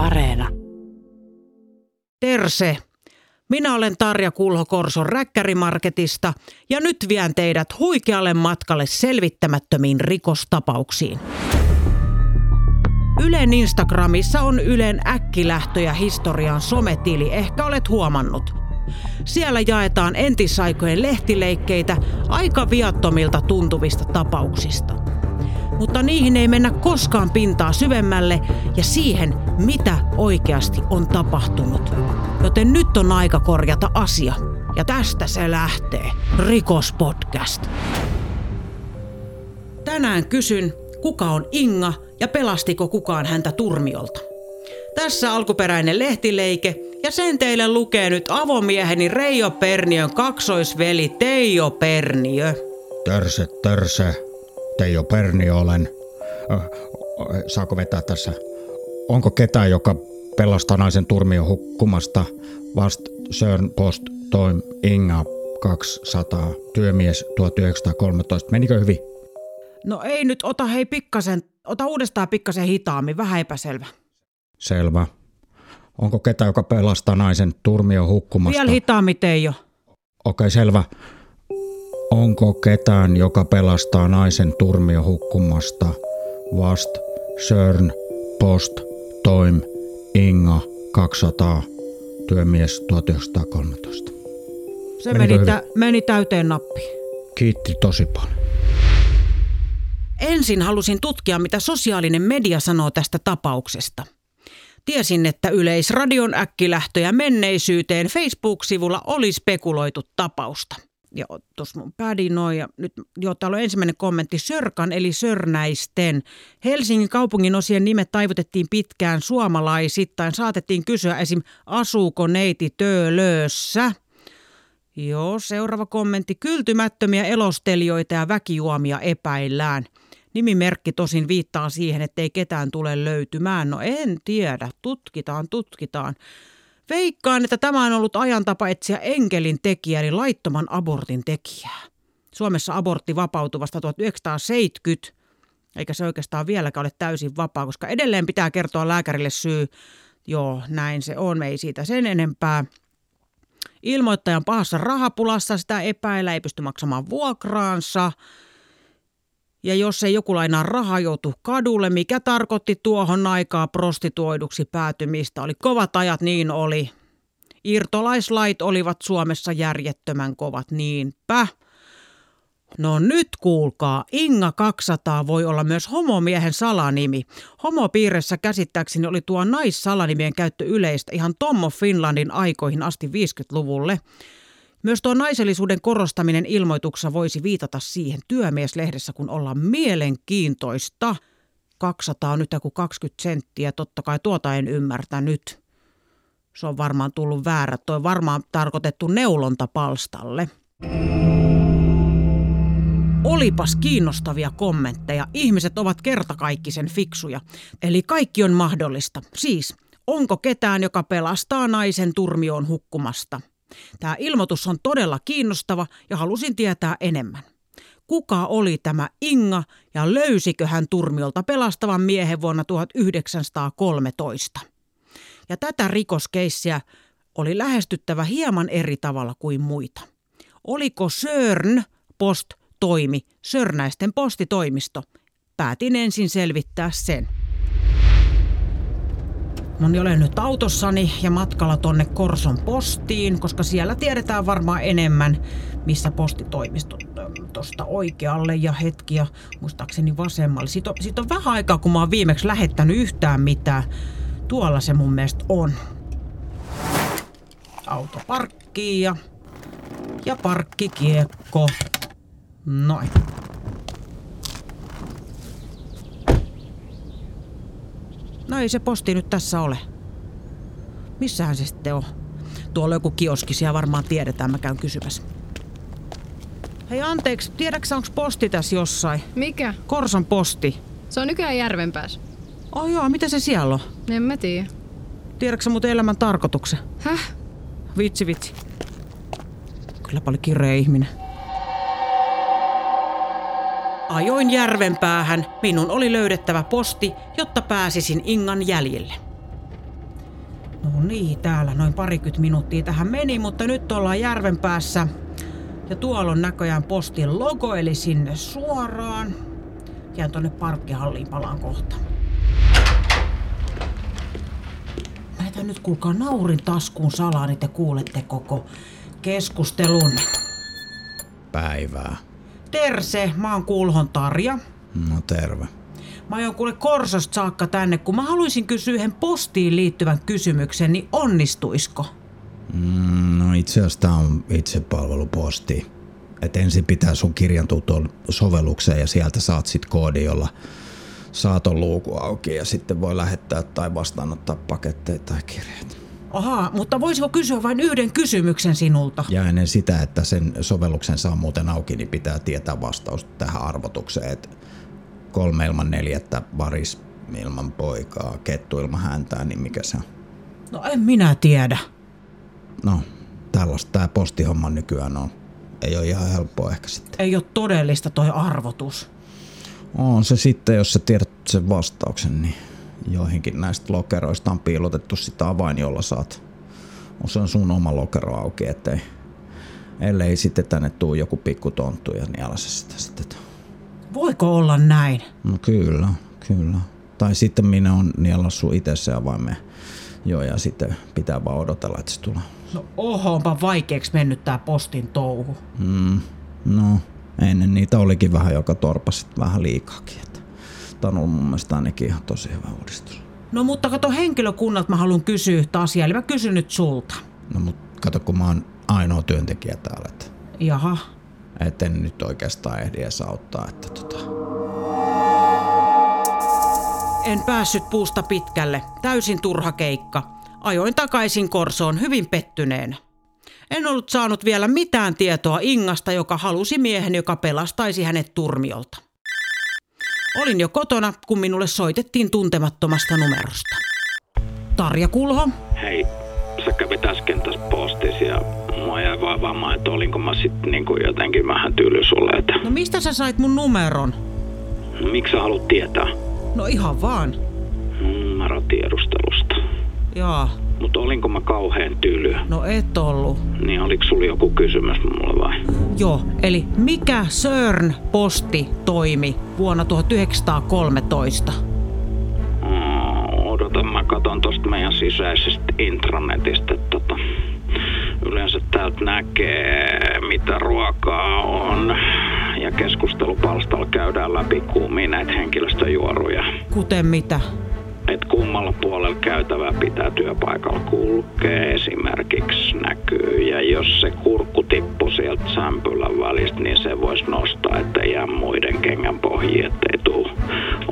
Areena. Terse. Minä olen Tarja Kulho Korson Räkkärimarketista ja nyt vien teidät huikealle matkalle selvittämättömiin rikostapauksiin. Ylen Instagramissa on Ylen äkkilähtöjä historian sometili, ehkä olet huomannut. Siellä jaetaan entisaikojen lehtileikkeitä aika viattomilta tuntuvista tapauksista – mutta niihin ei mennä koskaan pintaa syvemmälle ja siihen, mitä oikeasti on tapahtunut. Joten nyt on aika korjata asia. Ja tästä se lähtee. Rikospodcast. Tänään kysyn, kuka on Inga ja pelastiko kukaan häntä turmiolta. Tässä alkuperäinen lehtileike ja sen teille lukee nyt avomieheni Reijo Perniön kaksoisveli Teijo Perniö. Törse, törse. Teijo Perni olen. Saako vetää tässä? Onko ketään, joka pelastaa naisen turmion hukkumasta? Vast Sörn Post Toim Inga 200, työmies 1913. Menikö hyvin? No ei nyt, ota hei pikkasen, ota uudestaan pikkasen hitaammin, vähän epäselvä. Selvä. Onko ketään, joka pelastaa naisen turmion hukkumasta? Vielä hitaammin Teijo. Okei, okay, selvä. Onko ketään, joka pelastaa naisen turmio hukkumasta? Vast, Sörn, Post, Toim, Inga, 200, työmies 1913. Se meni, tä- meni täyteen nappi. Kiitti tosi paljon. Ensin halusin tutkia, mitä sosiaalinen media sanoo tästä tapauksesta. Tiesin, että Yleisradion äkkilähtöjä menneisyyteen Facebook-sivulla oli spekuloitu tapausta – ja tuossa mun päädin noin. Ja nyt jo täällä on ensimmäinen kommentti. Sörkan eli Sörnäisten. Helsingin kaupungin osien nimet taivutettiin pitkään suomalaisittain. Saatettiin kysyä esim. asuuko neiti Töölössä? Joo, seuraava kommentti. Kyltymättömiä elostelijoita ja väkijuomia epäillään. Nimimerkki tosin viittaa siihen, ettei ketään tule löytymään. No en tiedä. Tutkitaan, tutkitaan. Veikkaan, että tämä on ollut ajan tapa etsiä enkelin tekijä, eli laittoman abortin tekijää. Suomessa abortti vapautui vasta 1970, eikä se oikeastaan vieläkään ole täysin vapaa, koska edelleen pitää kertoa lääkärille syy. Joo, näin se on, ei siitä sen enempää. Ilmoittajan pahassa rahapulassa sitä epäillä, ei pysty maksamaan vuokraansa – ja jos ei joku lainaa rahaa, joutu kadulle, mikä tarkoitti tuohon aikaa prostituoiduksi päätymistä. Oli kovat ajat, niin oli. Irtolaislait olivat Suomessa järjettömän kovat, niinpä. No nyt kuulkaa, Inga 200 voi olla myös homomiehen salanimi. Homopiirissä käsittääkseni oli tuo naissalanimien käyttö yleistä ihan Tommo Finlandin aikoihin asti 50-luvulle. Myös tuo naisellisuuden korostaminen ilmoituksessa voisi viitata siihen työmieslehdessä, kun ollaan mielenkiintoista. 200 on nyt joku 20 senttiä, totta kai tuota en ymmärtänyt. Se on varmaan tullut väärä. Toi on varmaan tarkoitettu neulontapalstalle. Olipas kiinnostavia kommentteja. Ihmiset ovat kertakaikkisen fiksuja. Eli kaikki on mahdollista. Siis, onko ketään, joka pelastaa naisen turmioon hukkumasta? Tämä ilmoitus on todella kiinnostava ja halusin tietää enemmän. Kuka oli tämä Inga ja löysikö hän turmiolta pelastavan miehen vuonna 1913? Ja tätä rikoskeissiä oli lähestyttävä hieman eri tavalla kuin muita. Oliko Sörn post toimi Sörnäisten postitoimisto? Päätin ensin selvittää sen. Niin, olen nyt autossani ja matkalla tonne Korson postiin, koska siellä tiedetään varmaan enemmän, missä postitoimisto tuosta oikealle ja hetki ja muistaakseni vasemmalle. Siitä on, siitä on vähän aikaa, kun mä oon viimeksi lähettänyt yhtään mitään. Tuolla se mun mielestä on. Auto parkkiin ja, ja parkkikiekko. Noin. No ei se posti nyt tässä ole. Missähän se sitten on? Tuolla joku kioski, siellä varmaan tiedetään, mä käyn kysymässä. Hei anteeksi, tiedäksä onko posti tässä jossain? Mikä? Korson posti. Se on nykyään Järvenpäässä. Oh joo, mitä se siellä on? En mä tiedä. Tiedätkö muuten elämän tarkoituksen? Häh? Vitsi, vitsi. Kyllä paljon kireä ihminen. Ajoin järven päähän, minun oli löydettävä posti, jotta pääsisin Ingan jäljille. No niin, täällä noin parikymmentä minuuttia tähän meni, mutta nyt ollaan järven päässä. Ja tuolla on näköjään postin logo, eli sinne suoraan. Jään tonne parkkihalliin palaan kohta. Mä jätän nyt kuulkaa naurin taskuun salaa, niin te kuulette koko keskustelun. Päivää. Terse, mä oon Kulhon Tarja. No terve. Mä ajoin kuule Korsosta saakka tänne, kun mä haluaisin kysyä yhden postiin liittyvän kysymyksen, niin onnistuisko? Mm, no itse asiassa tää on itsepalveluposti. Et ensin pitää sun kirjantua tuolla sovellukseen ja sieltä saat sit koodi, jolla saat on luuku auki ja sitten voi lähettää tai vastaanottaa paketteja tai kirjeitä. Ahaa, mutta voisiko kysyä vain yhden kysymyksen sinulta? Ja ennen sitä, että sen sovelluksen saa muuten auki, niin pitää tietää vastaus tähän arvotukseen, että kolme ilman neljättä, varis ilman poikaa, kettu ilman häntää, niin mikä se on? No en minä tiedä. No, tällaista tämä postihomma nykyään on. Ei ole ihan helppoa ehkä sitten. Ei ole todellista toi arvotus. On se sitten, jos sä tiedät sen vastauksen, niin joihinkin näistä lokeroista on piilotettu sitä avain, jolla saat. Se on sun oma lokero auki, ettei, ellei sitten tänne tuu joku pikku tonttu ja niellä se sitä sitten. Voiko olla näin? No kyllä, kyllä. Tai sitten minä on niellä sun itse se avaimen. Joo, ja sitten pitää vaan odotella, että se tulee. No oho, onpa vaikeaksi mennyt tää postin touhu. Mm, no, ennen niitä olikin vähän, joka torpasi vähän liikaakin. Että tämä on ollut mun mielestä ainakin ihan tosi hyvä uudistus. No mutta kato henkilökunnalta mä haluan kysyä yhtä asiaa, eli mä kysyn nyt sulta. No mut kato, kun mä oon ainoa työntekijä täällä, että Jaha. et en nyt oikeastaan ehdi edes auttaa, että tota... En päässyt puusta pitkälle. Täysin turha keikka. Ajoin takaisin Korsoon hyvin pettyneenä. En ollut saanut vielä mitään tietoa Ingasta, joka halusi miehen, joka pelastaisi hänet turmiolta. Olin jo kotona, kun minulle soitettiin tuntemattomasta numerosta. Tarja Kulho, Hei, sä kävit äsken tässä postissa ja mua jäi vaivaamaan, että olinko mä sitten niinku jotenkin vähän tyly sulle, että no mistä sä sait mun numeron? miksi sä haluat tietää? No ihan vaan. Numerotiedustelusta. Jaa, Mutta olinko mä kauhean tyly? no et ollut. Niin oliko sulla joku kysymys mulle vai? Joo, eli mikä CERN posti toimi vuonna 1913? Mm, odota, mä katon tosta meidän sisäisestä intranetistä. Tota, yleensä täältä näkee, mitä ruokaa on. Ja keskustelupalstalla käydään läpi kuumia näitä henkilöstöjuoruja. Kuten mitä? Et kummalla puolella käytävää pitää työpaikalla kulkea esimerkiksi näkyy. Ja jos se kurkku tippuu sieltä sämpylän välistä, niin se voisi nostaa, että jää muiden kengän pohjiin, ettei tuu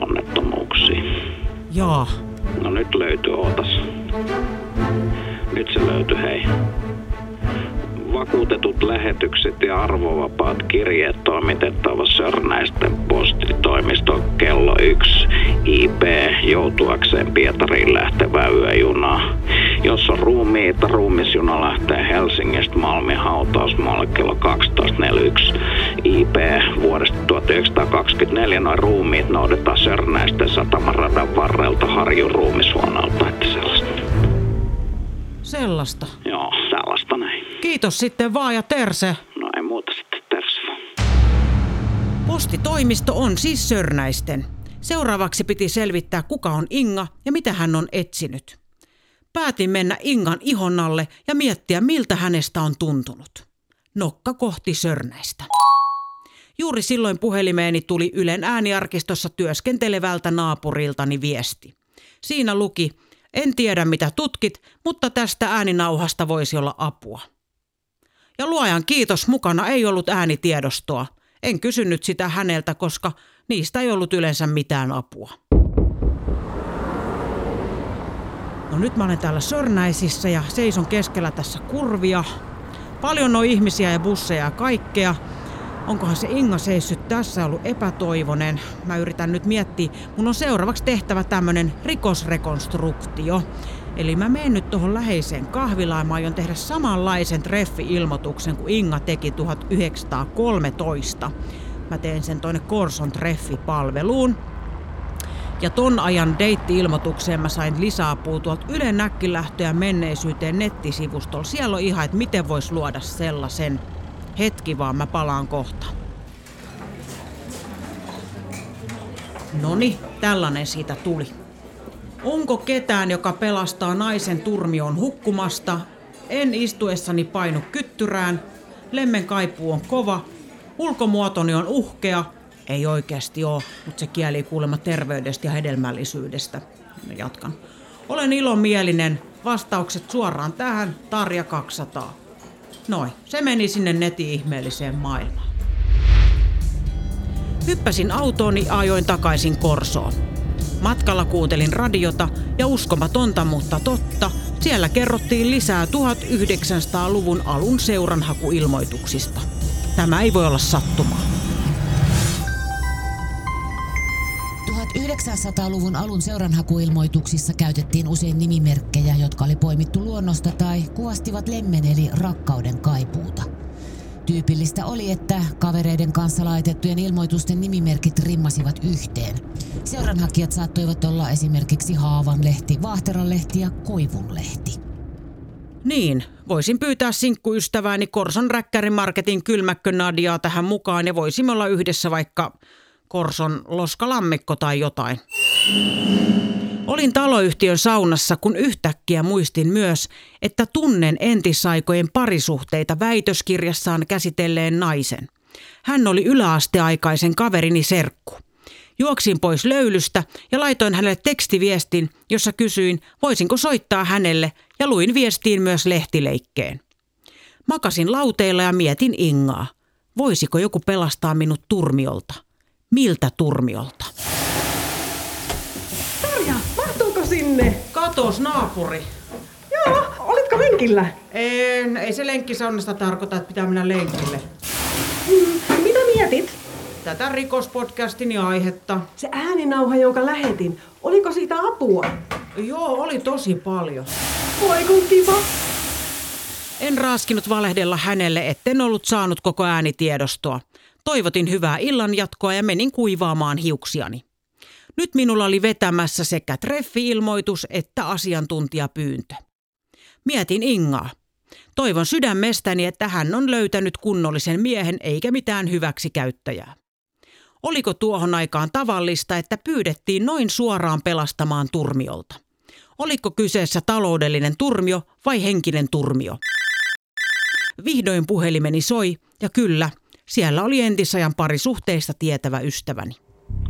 onnettomuuksia. Jaa, No nyt löytyy, ootas. Nyt se löytyy, hei. Vakuutetut lähetykset ja arvovapaat kirjeet toimitettava Sörnäisten postitoimisto kello 1 IP joutuakseen Pietariin lähtevää yöjunaa. Jos on ruumiita, ruumisjuna lähtee Helsingistä Malmin hautausmaalle kello 12.41 IP vuodesta 1924. Noin ruumiit noudetaan Sörnäisten satamaradan varrelta Harjun ruumishuoneelta, että sellaista. sellaista. Joo, sellaista näin. Kiitos sitten vaan ja terse. No ei muuta sitten terse. Postitoimisto on siis Sörnäisten. Seuraavaksi piti selvittää, kuka on Inga ja mitä hän on etsinyt. Päätin mennä Ingan ihon alle ja miettiä, miltä hänestä on tuntunut. Nokka kohti Sörnäistä. Juuri silloin puhelimeeni tuli Ylen ääniarkistossa työskentelevältä naapuriltani viesti. Siinä luki, en tiedä mitä tutkit, mutta tästä ääninauhasta voisi olla apua. Ja luojan kiitos, mukana ei ollut äänitiedostoa. En kysynyt sitä häneltä, koska niistä ei ollut yleensä mitään apua. No nyt mä olen täällä Sörnäisissä ja seison keskellä tässä kurvia. Paljon on ihmisiä ja busseja ja kaikkea. Onkohan se Inga seissyt tässä ollut epätoivonen? Mä yritän nyt miettiä. Mun on seuraavaksi tehtävä tämmönen rikosrekonstruktio. Eli mä menen nyt tuohon läheiseen kahvilaan. Mä aion tehdä samanlaisen treffi-ilmoituksen kuin Inga teki 1913. Mä teen sen toinen Korson treffipalveluun. Ja ton ajan deitti-ilmoitukseen mä sain lisää tuolta Ylen näkkilähtöjä menneisyyteen nettisivustolla. Siellä on ihan, että miten vois luoda sellaisen. Hetki vaan, mä palaan kohta. Noni, tällainen siitä tuli. Onko ketään, joka pelastaa naisen turmion hukkumasta? En istuessani painu kyttyrään. Lemmen kaipuu on kova. Ulkomuotoni on uhkea. Ei oikeasti oo, mutta se kieli kuulemma terveydestä ja hedelmällisyydestä. Mä jatkan. Olen ilomielinen. Vastaukset suoraan tähän. Tarja 200. Noin, se meni sinne neti-ihmeelliseen maailmaan. Hyppäsin autooni ajoin takaisin Korsoon. Matkalla kuuntelin radiota ja uskomatonta, mutta totta, siellä kerrottiin lisää 1900-luvun alun seuranhakuilmoituksista. Tämä ei voi olla sattumaa. 1900-luvun alun seuranhakuilmoituksissa käytettiin usein nimimerkkejä, jotka oli poimittu luonnosta tai kuvastivat lemmen eli rakkauden kaipuuta. Tyypillistä oli, että kavereiden kanssa laitettujen ilmoitusten nimimerkit rimmasivat yhteen. Seuranhakijat saattoivat olla esimerkiksi Haavanlehti, Vaahteranlehti ja Koivunlehti. Niin, voisin pyytää sinkkuystävääni Korson Räkkärin Marketin kylmäkkö Nadiaa tähän mukaan ja voisimme olla yhdessä vaikka Korson loskalammikko tai jotain. Olin taloyhtiön saunassa, kun yhtäkkiä muistin myös, että tunnen entisaikojen parisuhteita väitöskirjassaan käsitelleen naisen. Hän oli yläasteaikaisen kaverini serkku. Juoksin pois löylystä ja laitoin hänelle tekstiviestin, jossa kysyin, voisinko soittaa hänelle ja luin viestiin myös lehtileikkeen. Makasin lauteilla ja mietin Ingaa. Voisiko joku pelastaa minut turmiolta? Miltä turmiolta? Tarja, mahtuuko sinne? Katos naapuri. Joo, olitko lenkillä? En, ei se lenkkisaunasta tarkoita, että pitää mennä lenkille. Hmm, mitä mietit? Tätä rikospodcastin aihetta. Se ääninauha, jonka lähetin, oliko siitä apua? Joo, oli tosi paljon. Voi kun kiva. En raaskinut valehdella hänelle, etten ollut saanut koko äänitiedostoa. Toivotin hyvää illanjatkoa ja menin kuivaamaan hiuksiani. Nyt minulla oli vetämässä sekä treffi-ilmoitus että asiantuntijapyyntö. Mietin Ingaa. Toivon sydämestäni, että hän on löytänyt kunnollisen miehen eikä mitään hyväksi käyttäjää. Oliko tuohon aikaan tavallista, että pyydettiin noin suoraan pelastamaan turmiolta? Oliko kyseessä taloudellinen turmio vai henkinen turmio? Vihdoin puhelimeni soi ja kyllä, siellä oli entisajan parisuhteista tietävä ystäväni.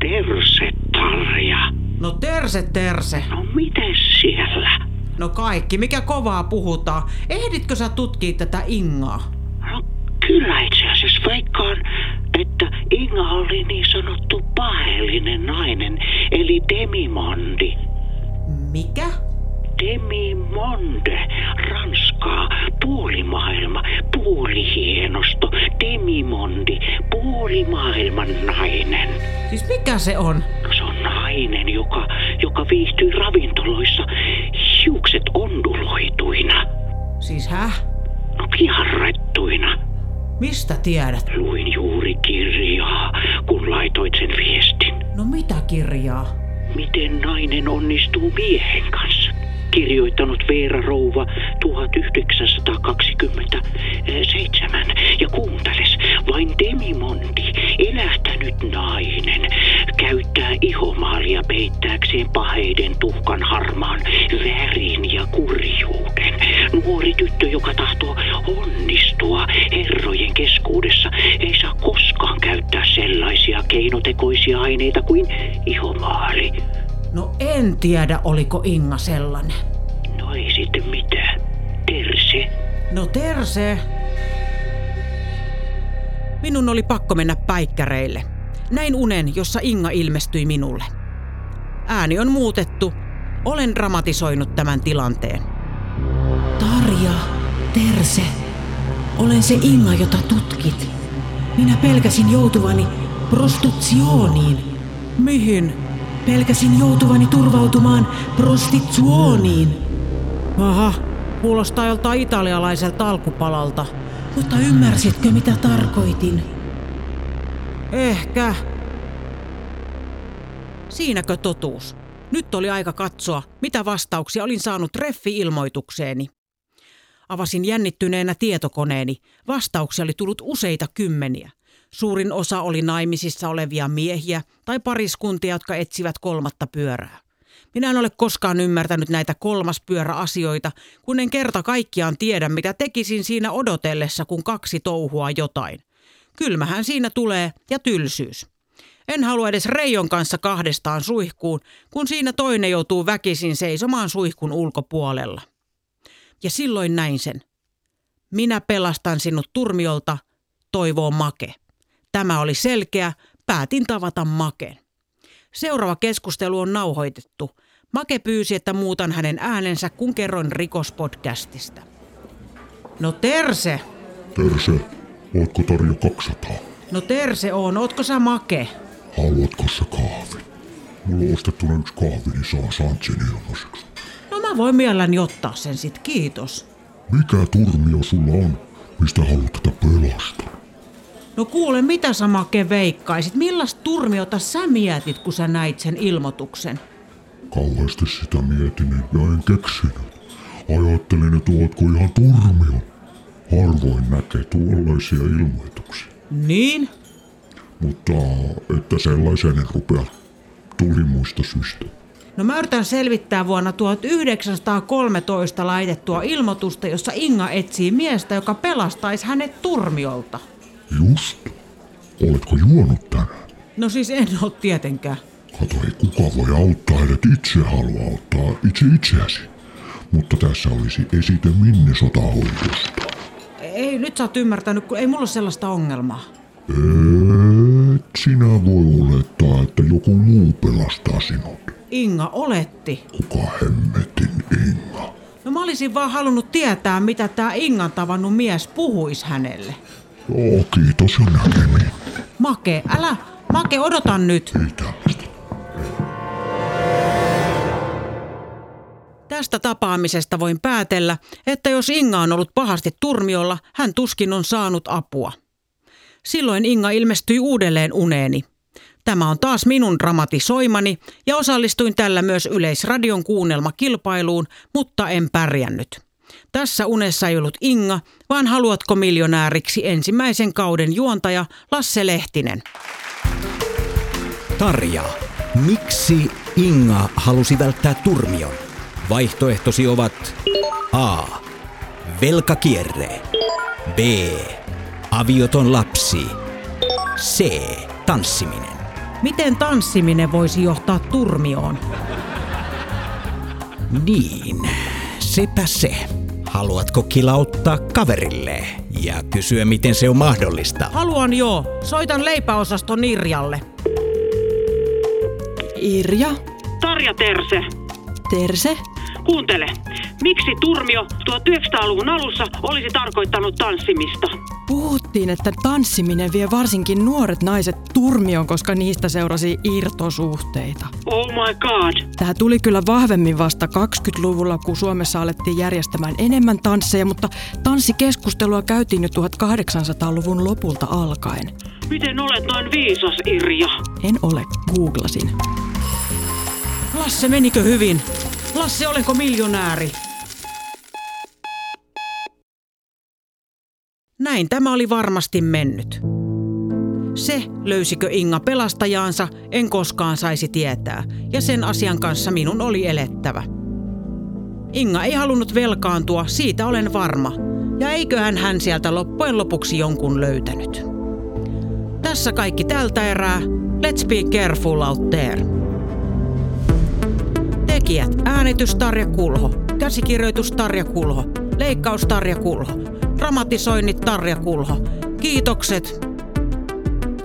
Terse, Tarja. No terse, terse. No miten siellä? No kaikki, mikä kovaa puhutaan. Ehditkö sä tutkii tätä Ingaa? No kyllä itse asiassa vaikkaan, että Inga oli niin sanottu paheellinen nainen, eli demimondi. Mikä? Demimonde, Ranskaa, puolimaailma, puolihienosto, demimondi, puolimaailman nainen. Siis mikä se on? No se on nainen, joka, joka viihtyy ravintoloissa hiukset onduloituina. Siis häh? No kiharrettuina. Mistä tiedät? Luin juuri kirjaa, kun laitoit sen viestin. No mitä kirjaa? Miten nainen onnistuu miehen kanssa? Kirjoittanut Veera Rouva 1927. Ja kuunteles, vain Demimonti, elähtänyt nainen, käyttää ihomaalia peittääkseen paheiden tuhkan harmaan värin ja kurjuuden. Nuori tyttö, joka tahtoo onnistua herrojen keskuudessa, ei saa koskaan käyttää sellaisia keinotekoisia aineita kuin ihomaali. No en tiedä, oliko Inga sellainen. No ei sitten mitään. Terse. No terse. Minun oli pakko mennä päikkäreille. Näin unen, jossa Inga ilmestyi minulle. Ääni on muutettu. Olen dramatisoinut tämän tilanteen. Tarja, Terse. Olen se Inga, jota tutkit. Minä pelkäsin joutuvani prostitutioniin. Mihin? Pelkäsin joutuvani turvautumaan prostituoniin. Aha, kuulostaa joltain italialaiselta alkupalalta. Mutta ymmärsitkö mitä tarkoitin? Ehkä. Siinäkö totuus? Nyt oli aika katsoa, mitä vastauksia olin saanut reffi-ilmoitukseeni. Avasin jännittyneenä tietokoneeni. Vastauksia oli tullut useita kymmeniä. Suurin osa oli naimisissa olevia miehiä tai pariskuntia, jotka etsivät kolmatta pyörää. Minä en ole koskaan ymmärtänyt näitä kolmaspyöräasioita, kun en kerta kaikkiaan tiedä, mitä tekisin siinä odotellessa, kun kaksi touhua jotain. Kylmähän siinä tulee ja tylsyys. En halua edes Reijon kanssa kahdestaan suihkuun, kun siinä toinen joutuu väkisin seisomaan suihkun ulkopuolella. Ja silloin näin sen. Minä pelastan sinut turmiolta, toivoo Make. Tämä oli selkeä, päätin tavata Maken. Seuraava keskustelu on nauhoitettu. Make pyysi, että muutan hänen äänensä, kun kerroin rikospodcastista. No Terse! Terse, ootko Tarja 200? No Terse on, ootko sä Make? Haluatko sä kahvi? Mulla on ostettuna yksi kahvi, niin saa Sanchen ilmaiseksi. Mä voin mielelläni ottaa sen sit, kiitos. Mikä turmio sulla on? Mistä haluat tätä pelastaa? No kuule, mitä sä Make veikkaisit? Millaista turmiota sä mietit, kun sä näit sen ilmoituksen? Kauheasti sitä mietin ja en keksinyt. Ajattelin, että ootko ihan turmio. Harvoin näkee tuollaisia ilmoituksia. Niin? Mutta että sellaisen en rupea tuli muista syistä. No mä yritän selvittää vuonna 1913 laitettua ilmoitusta, jossa Inga etsii miestä, joka pelastaisi hänet turmiolta. Just. Oletko juonut tänään? No siis en ole tietenkään. Kato, ei kuka voi auttaa, edet itse halua auttaa itse itseäsi. Mutta tässä olisi esite minne sotahoidosta. Ei, nyt sä oot ymmärtänyt, kun ei mulla ole sellaista ongelmaa. Et sinä voi olettaa, että joku muu pelastaa sinut. Inga oletti. Kuka hemmetin Inga? No mä olisin vaan halunnut tietää, mitä tää Ingan tavannut mies puhuisi hänelle. Joo, kiitos ja näkemiin. Make, älä, Make, odotan nyt. Ei tällaista. Tästä tapaamisesta voin päätellä, että jos Inga on ollut pahasti turmiolla, hän tuskin on saanut apua. Silloin Inga ilmestyi uudelleen uneeni. Tämä on taas minun dramatisoimani ja osallistuin tällä myös Yleisradion kuunnelmakilpailuun, mutta en pärjännyt. Tässä unessa ei ollut Inga, vaan Haluatko miljonääriksi ensimmäisen kauden juontaja Lasse Lehtinen. Tarja, miksi Inga halusi välttää turmion? Vaihtoehtosi ovat A. Velkakierre. B. Avioton lapsi. C. Tanssiminen. Miten tanssiminen voisi johtaa turmioon? Niin, sepä se. Haluatko kilauttaa kaverille ja kysyä, miten se on mahdollista? Haluan joo. Soitan leipäosaston Irjalle. Irja, Tarja Terse, Terse, kuuntele. Miksi turmio 1900-luvun alussa olisi tarkoittanut tanssimista? puhuttiin, että tanssiminen vie varsinkin nuoret naiset turmioon, koska niistä seurasi irtosuhteita. Oh my god. Tämä tuli kyllä vahvemmin vasta 20-luvulla, kun Suomessa alettiin järjestämään enemmän tansseja, mutta tanssikeskustelua käytiin jo 1800-luvun lopulta alkaen. Miten olet noin viisas, Irja? En ole, googlasin. Lasse, menikö hyvin? Lasse, olenko miljonääri? Näin tämä oli varmasti mennyt. Se, löysikö Inga pelastajaansa, en koskaan saisi tietää, ja sen asian kanssa minun oli elettävä. Inga ei halunnut velkaantua, siitä olen varma, ja eiköhän hän sieltä loppujen lopuksi jonkun löytänyt. Tässä kaikki tältä erää. Let's be careful out there. Tekijät äänitys Tarja Kulho, käsikirjoitus Tarja Kulho, leikkaus Tarja Kulho, dramatisoinnit Tarja Kulho. Kiitokset.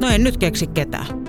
No en nyt keksi ketään.